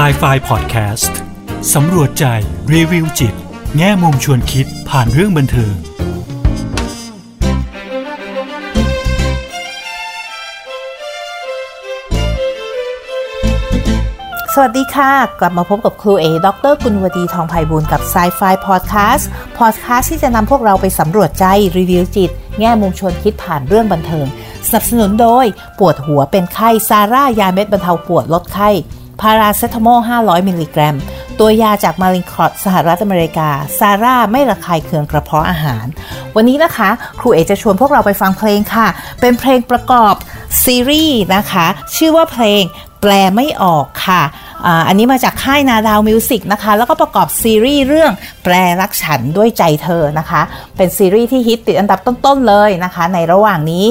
s i ไฟ Podcast สำรวจใจ รีวิวจิต แง่มุมชวนคิดผ่านเรื่องบันเทิงสวัสดีค่ะ กลับมาพบกับครูเอดรกุลวดีทองไพบูลกับ s ซไฟพอดแคสต์พอดแคสต์ที่จะนำพวกเราไปสำรวจใจ รีวิวจิต แง่มุมชวนคิดผ่านเรื่องบันเทิงสนับสนุนโดย ปวดหัวเป็นไข้ ซาร่ายาเม็ดบรรเทาปวดลดไข้ พาราเซตามอล 500 มิลลิกรัม ตัวยาจาก Mallinckrodt สหรัฐอเมริกา ซาร่าไม่ระคายเคืองกระเพาะอาหาร วันนี้นะคะ ครูเอกจะชวนพวกเราไปฟังเพลงค่ะ เป็นเพลงประกอบซีรีส์นะคะ ชื่อว่าเพลง แปลไม่ออกค่ะอันนี้มาจากค่าย Nadao Music นะคะ แล้วก็ประกอบซีรีส์เรื่องแปลรักฉันด้วยใจเธอนะคะ เป็นซีรีส์ที่ฮิตติดอันดับต้น ๆ เลยนะคะ ในระหว่างนี้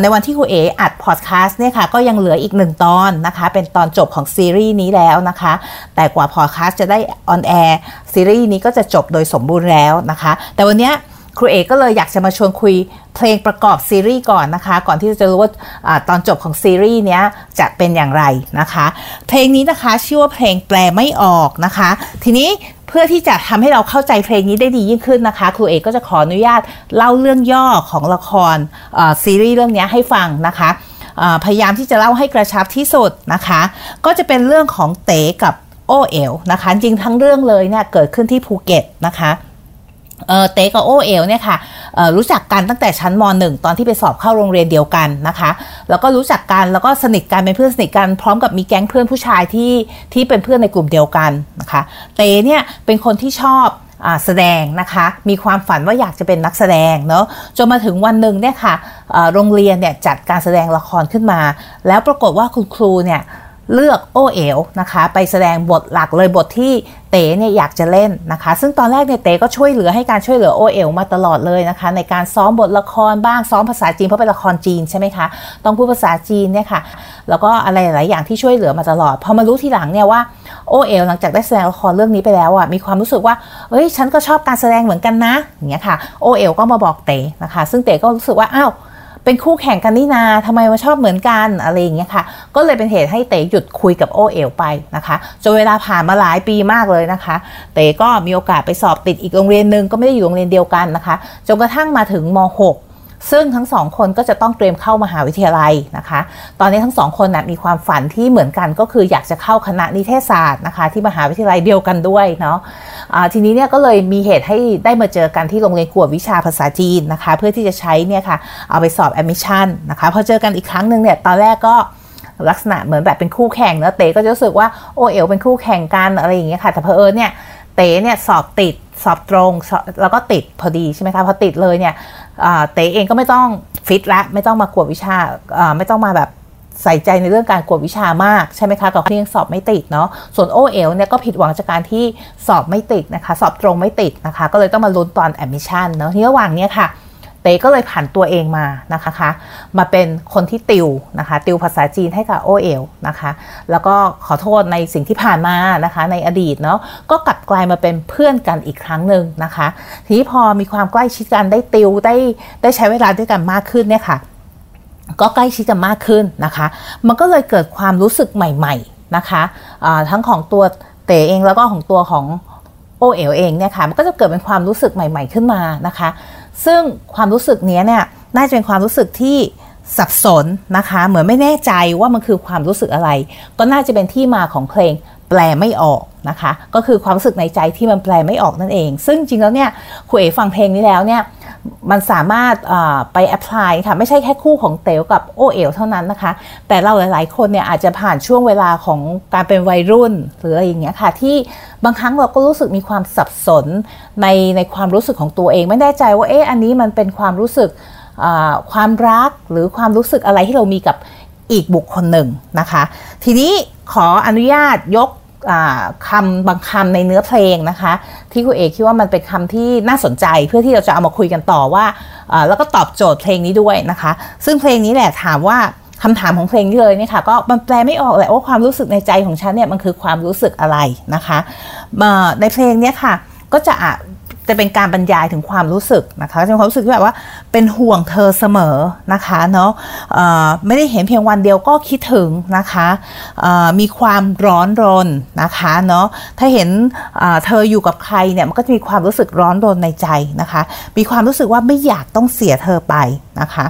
ในวันที่ครูเอกอัดพอดแคสต์เนี่ยค่ะ ก็ยังเหลืออีกหนึ่งตอนนะคะ เป็นตอนจบของซีรีส์นี้แล้วนะคะ แต่กว่าพอดแคสต์จะได้ on air ซีรีส์นี้ก็จะจบโดยสมบูรณ์แล้วนะคะ แต่วันนี้ ครูเอกก็เลยอยากจะมาชวนคุยเพลงประกอบซีรีส์ก่อนนะคะ ก่อนที่จะรู้ว่าตอนจบของซีรีส์นี้จะเป็นอย่างไรนะคะ เพลงนี้นะคะชื่อว่าเพลงแปลไม่ออกนะคะ ทีนี้เพื่อที่จะทำให้เราเข้าใจเพลงนี้ได้ดียิ่งขึ้นนะคะ ครูเอกก็จะขออนุญาตเล่าเรื่องย่อของละครซีรีส์เรื่องนี้ให้ฟังนะคะพยายามที่จะเล่าให้กระชับที่สุดนะคะ ก็จะเป็นเรื่องของเต๋กับโอเอ๋วนะคะ จริงทั้งเรื่องเลยเนี่ยเกิดขึ้นที่ภูเก็ตนะคะ เต้กับโอเอลเนี่ยค่ะรู้จักกันตั้งแต่ชั้นม .1 ตอนที่ไปสอบเข้าโรงเรียนเดียวกันนะคะ แล้วก็รู้จักกันแล้วก็สนิทกันเป็นเพื่อนสนิทกันพร้อมกับมีแก๊งเพื่อนผู้ชายที่ที่เป็นเพื่อนในกลุ่มเดียวกันนะคะ เต้เนี่ยเป็นคนที่ชอบแสดงนะคะ มีความฝันว่าอยากจะเป็นนักแสดงเนาะจนมาถึงวันหนึ่งเนี่ยค่ะโรงเรียนเนี่ยจัดการแสดงละครขึ้นมา แล้วปรากฏว่าคุณครูเนี่ย เลือกโอเอ๋วนะคะ ไปแสดงบทหลักเลยบทที่เต๋เนี่ยอยากจะเล่นนะคะ ซึ่งตอนแรกเนี่ยเต๋ก็ช่วยเหลือให้การช่วยเหลือโอเอ๋วมาตลอดเลยนะคะ ในการซ้อมบทละครบ้างซ้อมภาษาจีนเพราะเป็นละครจีนใช่ไหมคะต้องพูดภาษาจีนเนี่ยค่ะแล้วก็อะไรหลายอย่างที่ช่วยเหลือมาตลอดพอมารู้ทีหลังเนี่ยว่าโอเอ๋วหลังจากได้แสดงละครเรื่องนี้ไปแล้วอะมีความรู้สึกว่าเอ้ยฉันก็ชอบการแสดงเหมือนกันนะอย่างเงี้ยค่ะโอเอ๋วก็มาบอกเต๋นะคะ ซึ่งเต๋ก็รู้สึกว่าอ้าว เป็นคู่แข่งกันนี่นาทำไมมาชอบเหมือนกันอะไรอย่างเงี้ยค่ะ ก็เลยเป็นเหตุให้เต๋หยุดคุยกับโอเอ๋วไปนะคะจนเวลาผ่านมาหลายปีมากเลยนะคะ เต๋ก็มีโอกาสไปสอบติดอีกโรงเรียนหนึ่งก็ไม่ได้อยู่โรงเรียนเดียวกันนะคะจนกระทั่งมาถึงม .6 ซึ่งทั้งสองคนก็จะต้องเตรียมเข้ามหาวิทยาลัยนะคะ ตอนนี้ทั้งสองคนนะมีความฝันที่เหมือนกันก็คืออยากจะเข้าคณะนิเทศศาสตร์นะคะ ที่มหาวิทยาลัยเดียวกันด้วยเนาะทีนี้เนี่ยก็เลยมีเหตุให้ได้มาเจอกันที่โรงเรียนกวดวิชาภาษาจีนนะคะ เพื่อที่จะใช้เนี่ยค่ะเอาไปสอบแอดมิชชั่นนะคะพอเจอกันอีกครั้งหนึ่งเนี่ยตอนแรกก็ลักษณะเหมือนแบบเป็นคู่แข่งเนาะเต๋ก็จะรู้สึกว่าโอ้เอ๋วเป็นคู่แข่งกันอะไรอย่างเงี้ยค่ะแต่เพอเอิญเนี่ย เต๋เนี่ยสอบติดสอบตรงแล้วก็ติดพอดีใช่ไหมคะพอติดเลยเนี่ยเต๋เองก็ไม่ต้องฟิตละไม่ต้องมากวดวิชาไม่ต้องมาแบบใส่ใจในเรื่องการกวดวิชามากใช่ไหมคะกับที่ยังสอบไม่ติดเนาะส่วนโอ้เอ๋วเนี่ยก็ผิดหวังจากการที่สอบไม่ติดนะคะ สอบตรงไม่ติดนะคะ ก็เลยต้องมาลุ้นตอนแอดมิชชั่นเนาะที่ระหว่างนี้ค่ะ เต๋ก็เลยผันตัวเองมานะคะคะมาเป็นคนที่ติวนะคะติวภาษาจีนให้กับโอ้เอ๋วนะคะแล้วก็ขอโทษในสิ่งที่ผ่านมานะคะในอดีตเนาะก็กลับกลายมาเป็นเพื่อนกันอีกครั้งหนึ่งนะคะทีนี้พอมีความใกล้ชิดกันได้ติวได้ได้ใช้เวลาด้วยกันมากขึ้นเนี่ยค่ะก็ใกล้ชิดกันมากขึ้นนะคะ มันก็เลยเกิดความรู้สึกใหม่ๆนะคะะทั้งของตัวเต๋เองแล้วก็ของตัวของโอเอ๋วเองเนี่ยค่ะมันก็จะเกิดเป็นความรู้สึกใหม่ ๆขึ้นมานะคะ ซึ่งความรู้สึกนี้เนี่ยน่าจะเป็นความรู้สึกที่สับสนนะคะ เหมือนไม่แน่ใจว่ามันคือความรู้สึกอะไร ก็น่าจะเป็นที่มาของเพลงแปลไม่ออกนะคะ ก็คือความรู้สึกในใจที่มันแปลไม่ออกนั่นเอง ซึ่งจริงแล้วเนี่ยคุณเอ๋ฟังเพลงนี้แล้วเนี่ย มันสามารถไปแอพพลายค่ะไม่ใช่แค่คู่ของเต๋วกับโอเอ๋วเท่านั้นนะคะ แต่เราหลายๆ คนเนี่ยอาจจะผ่านช่วงเวลาของการเป็นวัยรุ่น หรืออะไรอย่างเงี้ยค่ะ ที่บางครั้งเราก็รู้สึกมีความสับสนในในความรู้สึกของตัวเอง ไม่แน่ใจว่าเอ๊ะอันนี้มันเป็นความรู้สึกความรักหรือความรู้สึกอะไรที่เรามีกับอีกบุคคลหนึ่งนะคะ ทีนี้ขออนุญาตยก คำบางคำในเนื้อเพลงนะคะ ที่คุณเอกคิดว่ามันเป็นคำที่น่าสนใจเพื่อที่เราจะเอามาคุยกันต่อว่าแล้วก็ตอบโจทย์เพลงนี้ด้วยนะคะ ซึ่งเพลงนี้แหละถามว่าคำถามของเพลงนี้เลยเนี่ยค่ะก็มันแปลไม่ออกแหละว่าความรู้สึกในใจของฉันเนี่ยมันคือความรู้สึกอะไรนะคะในเพลงนี้ค่ะก็จะ จะเป็นการบรรยายถึงความรู้สึกนะคะจะเป็นความรู้สึกที่แบบว่าเป็นห่วงเธอเสมอนะคะเนาะไม่ได้เห็นเพียงวันเดียวก็คิดถึงนะคะมีความร้อนรนนะคะเนาะถ้าเห็นเธออยู่กับใครเนี่ยมันก็จะมีความรู้สึกร้อนรนในใจนะคะ มีความรู้สึกว่าไม่อยากต้องเสียเธอไปนะคะ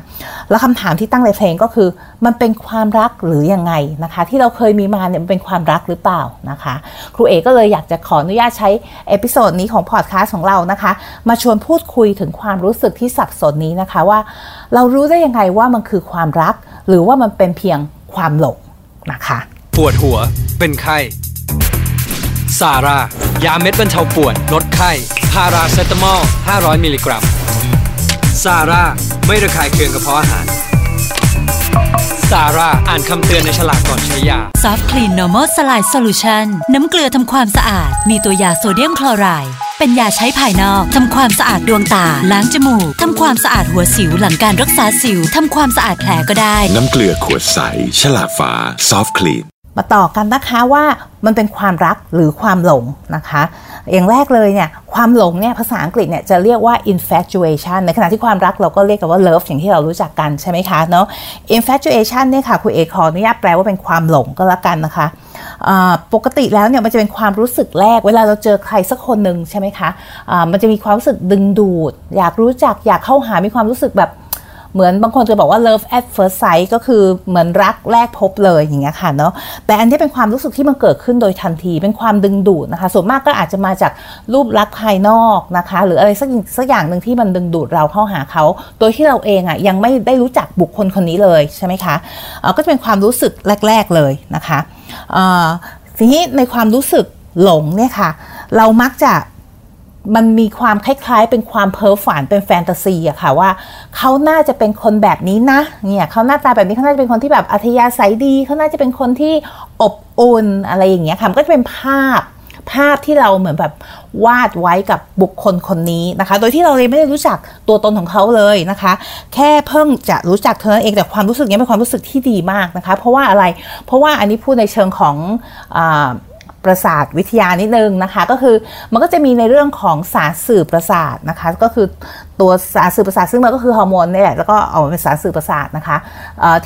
แล้วคำถามที่ตั้งในเพลงก็คือมันเป็นความรักหรือยังไงนะคะ ที่เราเคยมีมาเนี่ยมันเป็นความรักหรือเปล่านะคะ ครูเอก็เลยอยากจะขออนุญาตใช้ episode นี้ของพอดแคสต์ของเรานะคะ มาชวนพูดคุยถึงความรู้สึกที่สับสนนี้นะคะว่า เรารู้ได้ยังไงว่ามันคือความรัก หรือว่ามันเป็นเพียงความหลงนะคะปวดหัวเป็นไข้ซาร่ายาเม็ดบรรเทาปวดลดไข้พาราเซตามอล 500 มิลลิกรัมซาร่าไม่ระคายเคืองกระเพาะอาหารซาร่าอ่านคำเตือนในฉลากก่อนใช้ยาซอฟต์คลีน normal saline solution น้ำเกลือทำความสะอาด มีตัวยาโซเดียมคลอไรด์เป็นยาใช้ภายนอก ทำความสะอาดดวงตา ล้างจมูก ทำความสะอาดหัวสิวหลังการรักษาสิว ทำความสะอาดแผลก็ได้ น้ำเกลือขวดใส ฉลากฝาซอฟต์คลีน มาต่อกันนะคะว่ามันเป็นความรักหรือความหลงนะคะ อย่างแรกเลยเนี่ยความหลงเนี่ยภาษาอังกฤษเนี่ยจะเรียกว่า infatuation ในขณะที่ความรักเราก็เรียกกันว่า love อย่างที่เรารู้จักกันใช่ไหมคะเนาะ infatuation เนี่ยค่ะคุณเอกขออนุญาตแปลว่าเป็นความหลงก็แล้วกันนะคะปกติแล้วเนี่ยมันจะเป็นความรู้สึกแรก เวลาเราเจอใครสักคนหนึ่งใช่ไหมคะะมันจะมีความรู้สึกดึงดูด อยากรู้จักอยากเข้าหามีความรู้สึกแบบ เหมือนบางคนจะบอกว่า love at first sight ก็คือเหมือนรักแรกพบเลยอย่างเงี้ยค่ะเนาะแต่อันนี้เป็นความรู้สึกที่มันเกิดขึ้นโดยทันทีเป็นความดึงดูดนะคะส่วนมากก็อาจจะมาจากรูปลักษณ์ภายนอกนะคะ หรืออะไรสักสักอย่างหนึ่งที่มันดึงดูดเราเข้าหาเขา โดยที่เราเองอะยังไม่ได้รู้จักบุคคลคนนี้เลยใช่ไหมคะก็จะเป็นความรู้สึกแรก ๆเลยนะคะทีนี้ในความรู้สึกหลงเนี่ยค่ะ เรามักจะ มันมีความคล้ายๆ เป็นความเพ้อฝันเป็นแฟนตาซีอะค่ะว่าเขาน่าจะเป็นคนแบบนี้นะเนี่ยเขาหน้าตาแบบนี้เขาน่าจะเป็นคนที่แบบอัธยาศัยดีเขาน่าจะเป็นคนที่อบอุ่นอะไรอย่างเงี้ยค่ะก็จะเป็นภาพภาพที่เราเหมือนแบบวาดไว้กับบุคคลคนนี้นะคะ โดยที่เราเลยไม่ได้รู้จักตัวตนของเขาเลยนะคะ แค่เพิ่งจะรู้จักเธอเองแต่ความรู้สึกนี้เป็นความรู้สึกที่ดีมากนะคะ เพราะว่าอะไรเพราะว่าอันนี้พูดในเชิงของอ ประสาทวิทยานิดนึงนะคะ ก็คือมันก็จะมีในเรื่องของสารสื่อประสาทนะคะ ก็คือตัวสารสื่อประสาทซึ่งมันก็คือฮอร์โมนนี่แหละแล้วก็เอาเป็นสารสื่อประสาทนะคะ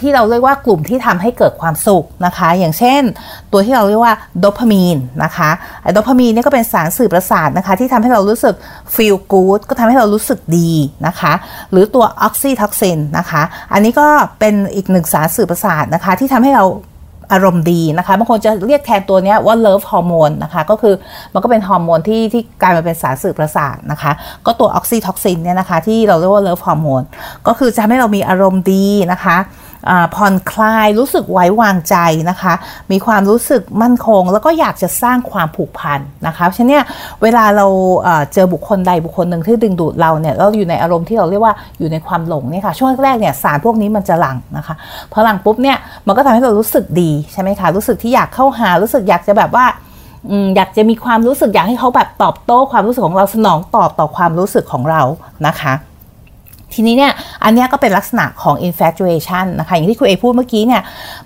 ที่เราเรียกว่ากลุ่มที่ทำให้เกิดความสุขนะคะ อย่างเช่น ตัวที่เราเรียกว่าโดพามีนนะคะโดพามีนนี่ก็เป็นสารสื่อประสาทนะคะ ที่ทำให้เรารู้สึก feel good ก็ทำให้เรารู้สึกดีนะคะ หรือตัวออกซิทอกซินนะคะ อันนี้ก็เป็นอีกหนึ่งสารสื่อประสาทนะคะ ที่ทำให้เรา อารมณ์ดีนะคะบางคนจะเรียกแทนตัวนี้ว่า love hormone นะคะก็คือมันก็เป็นฮอร์โมนที่ที่กลายมาเป็นสารสื่อประสาทนะคะก็ตัวออกซิทอกซินเนี่ยนะคะที่เราเรียกว่า love hormone ก็คือจะทำให้เรามีอารมณ์ดีนะคะ ผ่อนคลายรู้สึกไว้วางใจนะคะ มีความรู้สึกมั่นคง แล้วก็อยากจะสร้างความผูกพันนะคะฉะนั้นเนี่ยเวลาเราเจอบุคคลใดบุคคลหนึ่งที่ดึงดูดเราเนี่ยเราอยู่ในอารมณ์ที่เราเรียกว่าอยู่ในความหลงเนี่ยค่ะช่วงแรกเนี่ยสารพวกนี้มันจะหลังนะคะพอหลังปุ๊บเนี่ยมันก็ทำให้เรารู้สึกดีใช่ไหมคะรู้สึกที่อยากเข้าหารู้สึกอยากจะแบบว่าอยากจะมีความรู้สึกอยากให้เขาแบบตอบโต้ความรู้สึกของเราสนองตอบต่อความรู้สึกของเรานะคะ ทีนี้เนี่ยอันนี้ก็เป็นลักษณะของ infatuation นะคะอย่างที่คุณเอพูดเมื่อกี้เนี่ย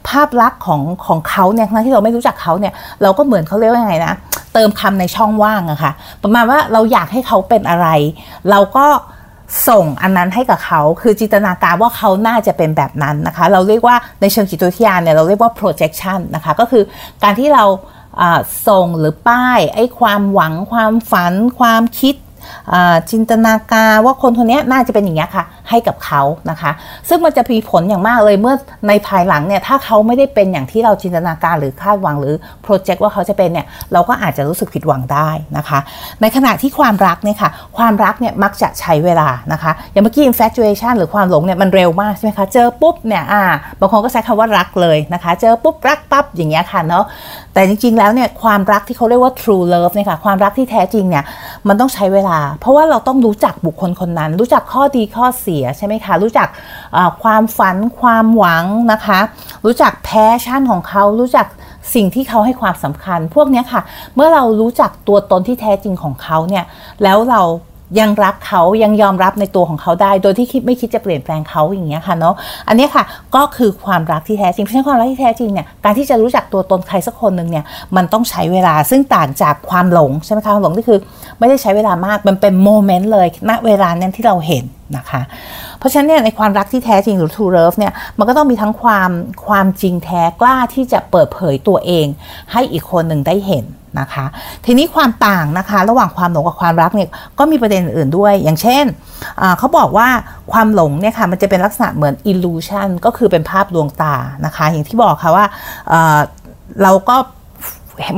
ภาพลักษณ์ของของเขาเนี่ยทั้งที่เราไม่รู้จักเขาเนี่ยเราก็เหมือนเขาเรียกว่าไงนะเติมคำในช่องว่างอะคะ่ะประมาณว่าเราอยากให้เขาเป็นอะไร เราก็ส่งอันนั้นให้กับเขา คือจินตนาการว่าเขาน่าจะเป็นแบบนั้นนะคะ เราเรียกว่าในเชิงจิตวิทยาเนี่ยเราเรียกว่า projection นะคะก็คือการที่เราส่งหรือป้ายไอ้ความหวังความฝัน ความคิด จินตนาการว่าคนคนนี้น่าจะเป็นอย่างนี้ค่ะ ให้กับเขานะคะ ซึ่งมันจะมีผลอย่างมากเลยเมื่อในภายหลังเนี่ยถ้าเขาไม่ได้เป็นอย่างที่เราจินตนาการหรือคาดหวังหรือโปรเจกต์ว่าเขาจะเป็นเนี่ยเราก็อาจจะรู้สึกผิดหวังได้นะคะ ในขณะที่ความรักเนี่ยค่ะความรักเนี่ยมักจะใช้เวลานะคะ อย่างเมื่อกี้ infatuation หรือความหลงเนี่ยมันเร็วมากใช่ไหมคะเจอปุ๊บเนี่ยอ่าบางคนก็ใช้คำว่ารักเลยนะคะ เจอปุ๊บรักปั๊บอย่างเงี้ยค่ะเนาะแต่จริงๆแล้วเนี่ยความรักที่เขาเรียกว่า true love เนี่ยค่ะความรักที่แท้จริงเนี่ยมันต้องใช้เวลาเพราะว่าเราต้องรู้จักบุคคลคนนั้น รู้จักข้อดีข้อเสียใช่ไหมคะ รู้จักความฝันความหวังนะคะ รู้จักแพชชั่นของเขา รู้จักสิ่งที่เขาให้ความสำคัญ พวกนี้ค่ะ เมื่อเรารู้จักตัวตนที่แท้จริงของเขาเนี่ย แล้วเรา ยังรักเขายังยอมรับในตัวของเขาได้ โดยที่คิดไม่คิดจะเปลี่ยนแปลงเขาอย่างเงี้ยค่ะเนาะอันนี้ค่ะก็คือความรักที่แท้จริงเพราะฉะนั้นความรักที่แท้จริงเนี่ยการที่จะรู้จักตัวตนใครสักคนหนึ่งเนี่ยมันต้องใช้เวลาซึ่งต่างจากความหลงใช่ไหมคะความหลงนี่คือ ไม่ได้ใช้เวลามากมันเป็นโมเมนต์เลยณเวลานั้นที่เราเห็นนะคะ เพราะฉะนั้นเนี่ยในความรักที่แท้จริงหรือ true love เนี่ยมันก็ต้องมีทั้งความความจริงแท้กล้าที่จะเปิดเผยตัวเอง ให้อีกคนหนึ่งได้เห็น นะคะ ทีนี้ความต่างนะคะ ระหว่างความหลงกับความรักเนี่ยก็มีประเด็นอื่นด้วย อย่างเช่นเขาบอกว่าความหลงเนี่ยค่ะมันจะเป็นลักษณะเหมือน illusion ก็คือเป็นภาพลวงตานะคะ อย่างที่บอกค่ะว่าเราก็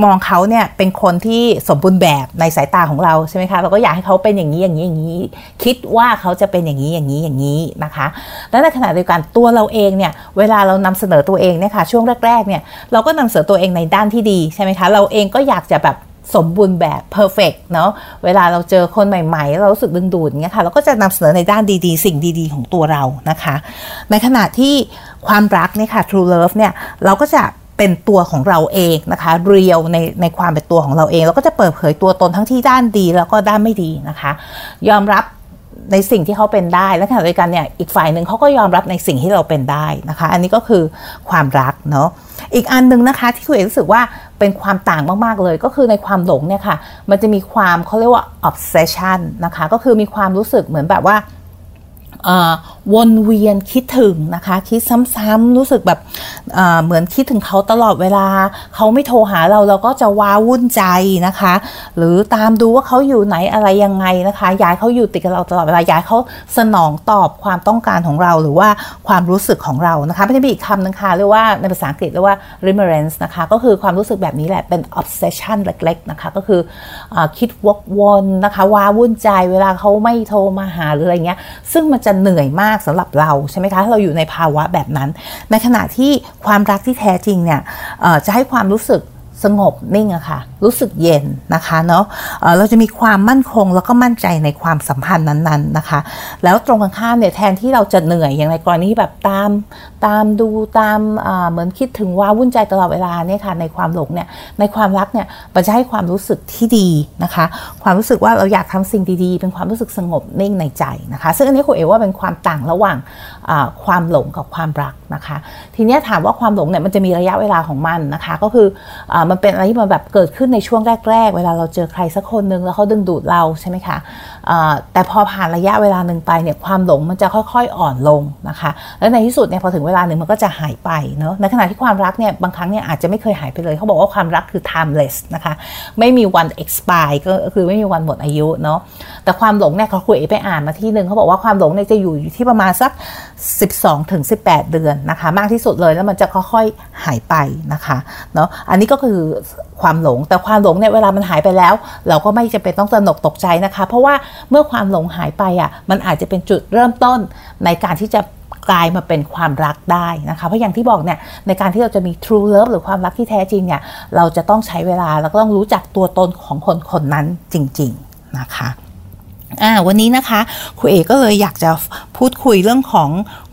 มองเขาเนี่ยเป็นคนที่สมบูรณ์แบบในสายตาของเราใช่ไหมคะเราก็อยากให้เขาเป็นอย่างนี้อย่างนี้อย่างนี้ คิดว่าเขาจะเป็นอย่างนี้อย่างนี้อย่างนี้นะคะ และในขณะเดียวกันตัวเราเองเนี่ยเวลาเรานำเสนอตัวเองเนี่ยค่ะช่วงแรกๆเนี่ยเราก็นำเสนอตัวเองในด้านที่ดีใช่ไหมคะเราเองก็อยากจะแบบสมบูรณ์แบบ perfect เนาะเวลาเราเจอคนใหม่ๆ เรารู้สึกดึงดูดเงี้ยค่ะ เราก็จะนำเสนอในด้านดีๆ สิ่งดีๆ ของตัวเรานะคะ ในขณะที่ความรักเนี่ยค่ะ true love เนี่ย เราก็จะ เป็นตัวของเราเองนะคะ เรียวในในความเป็นตัวของเราเองเราก็จะเปิดเผยตัวตนทั้งที่ด้านดีแล้วก็ด้านไม่ดีนะคะ ยอมรับในสิ่งที่เขาเป็นได้และขณะเดียวกันเนี่ยอีกฝ่ายหนึ่งเขาก็ยอมรับในสิ่งที่เราเป็นได้นะคะ อันนี้ก็คือความรักเนาะอีกอันนึงนะคะที่คุณเอกรู้สึกว่าเป็นความต่างมากๆเลย ก็คือในความหลงเนี่ยค่ะมันจะมีความเขาเรียกว่า obsession นะคะก็คือมีความรู้สึกเหมือนแบบว่า วนเวียนคิดถึงนะคะ คิดซ้ำๆรู้สึกแบบเหมือนคิดถึงเขาตลอดเวลา เขาไม่โทรหาเราเราก็จะว้าวุ่นใจนะคะ หรือตามดูว่าเขาอยู่ไหนอะไรยังไงนะคะย้ายเขาอยู่ติดกับเราตลอดเวลาย้ายเขาสนองตอบความต้องการของเราหรือว่าความรู้สึกของเรานะคะไม่ได้มีอีกคำนึงค่ะเรียกว่าในภาษาอังกฤษเรียกว่า remerence นะคะ ก็คือความรู้สึกแบบนี้แหละเป็น obsession เล็กๆนะคะก็คืออคิดวกวนนะคะว้าวุ่นใจเวลาเขาไม่โทรมาหาหรืออะไรเงี้ยซึ่งมันจะเหนื่อยมากสำหรับเราใช่ไหมคะเราอยู่ในภาวะแบบนั้น ในขณะที่ความรักที่แท้จริงเนี่ยจะให้ความรู้สึก สงบนิ่งอะค่ะ รู้สึกเย็นนะคะเนาะเราจะมีความมั่นคงแล้วก็มั่นใจในความสัมพันธ์นั้นๆนะคะ แล้วตรงกันข้ามเนี่ยแทนที่เราจะเหนื่อยอย่างในกรณีแบบตามตามดูตามเหมือนคิดถึงว่าวุ่นใจตลอดเวลาเนี่ยค่ะในความหลงเนี่ยในความรักเนี่ยมันจะให้ความรู้สึกที่ดีนะคะ ความรู้สึกว่าเราอยากทำสิ่งดีๆ เป็นความรู้สึกสงบนิ่งในใจนะคะ ซึ่งอันนี้คุณเอ๋ว่าเป็นความต่างระหว่างความหลงกับความรักนะคะ ทีนี้ถามว่าความหลงเนี่ยมันจะมีระยะเวลาของมันนะคะ ก็คืออมันเป็นอะไรที่มันแบบเกิดขึ้นในช่วงแรก ๆ เวลาเราเจอใครสักคนนึงแล้วเขาดึงดูดเราใช่ไหมคะ แต่พอผ่านระยะเวลาหนึ่งไปเนี่ยความหลงมันจะค่อยๆอ่อนลงนะคะ แล้วในที่สุดเนี่ยพอถึงเวลาหนึ่งมันก็จะหายไปเนาะในขณะที่ความรักเนี่ยบางครั้งเนี่ยอาจจะไม่เคยหายไปเลยเขาบอกว่าความรักคือ timeless นะคะไม่มีวัน expire ก็คือไม่มีวันหมดอายุเนาะแต่ความหลงเนี่ยเขาคุยไปอ่านมาที่หนึ่งเขาบอกว่าความหลงเนี่ยจะอยู่ที่ประมาณสัก 12ถึง18 เดือนนะคะ มากที่สุดเลยแล้วมันจะค่อยๆหายไปนะคะเนาะอันนี้ก็คือความหลง แต่ความหลงเนี่ยเวลามันหายไปแล้ว เราก็ไม่จำเป็นต้องตระหนกตกใจนะคะ เพราะว่าเมื่อความหลงหายไปอะมันอาจจะเป็นจุดเริ่มต้นในการที่จะกลายมาเป็นความรักได้นะคะ เพราะอย่างที่บอกเนี่ยในการที่เราจะมี true love หรือความรักที่แท้จริงเนี่ยเราจะต้องใช้เวลาแล้วก็ต้องรู้จักตัวตนของคนคนนั้นจริง ๆนะคะอ่าวันนี้นะคะครูเอก็เลยอยากจะพูดคุยเรื่องของ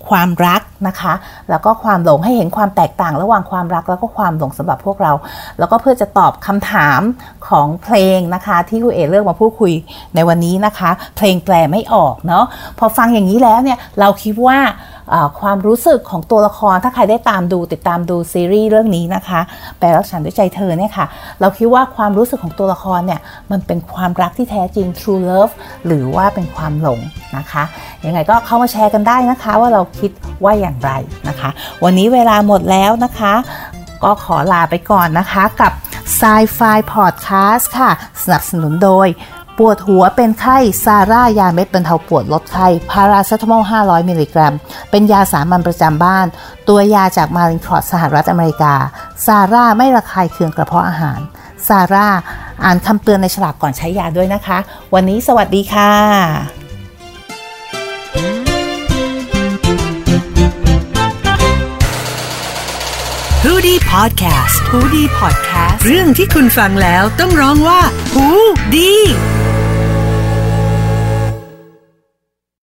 ความรักนะคะ แล้วก็ความหลงให้เห็นความแตกต่างระหว่างความรักแล้วก็ความหลงสำหรับพวกเรา แล้วก็เพื่อจะตอบคำถามของเพลงนะคะ ที่คุณเอเลือกมาพูดคุยในวันนี้นะคะ เพลงแปลไม่ออกเนาะพอฟังอย่างนี้แล้วเนี่ยเราคิดว่า ความรู้สึกของตัวละครถ้าใครได้ตามดูติดตามดูซีรีส์เรื่องนี้นะคะแปลรักฉันด้วยใจเธอเนี่ยค่ะ เราคิดว่าความรู้สึกของตัวละครเนี่ยมันเป็นความรักที่แท้จริง true love หรือว่าเป็นความหลงนะคะยังไงก็เข้ามาแชร์กันได้นะคะว่าเราคิดว่าอย่างไรนะคะ วันนี้เวลาหมดแล้วนะคะ ก็ขอลาไปก่อนนะคะกับ Sci-Fi Podcast ค่ะ สนับสนุนโดย ปวดหัวเป็นไข้ซาร่ายาเม็ดบรรเทาปวดลดไข้พาราเซตามอล 500 มิลลิกรัม เป็นยาสามัญประจำบ้าน ตัวยาจากมารินครอสสหรัฐอเมริกา ซาร่าไม่ระคายเคืองกระเพาะอาหาร ซาร่าอ่านคำเตือนในฉลากก่อนใช้ยาด้วยนะคะ วันนี้สวัสดีค่ะฮูดี้พอดแคสต์ฮูดี้พอดแคสต์เรื่องที่คุณฟังแล้วต้องร้องว่าฮูดี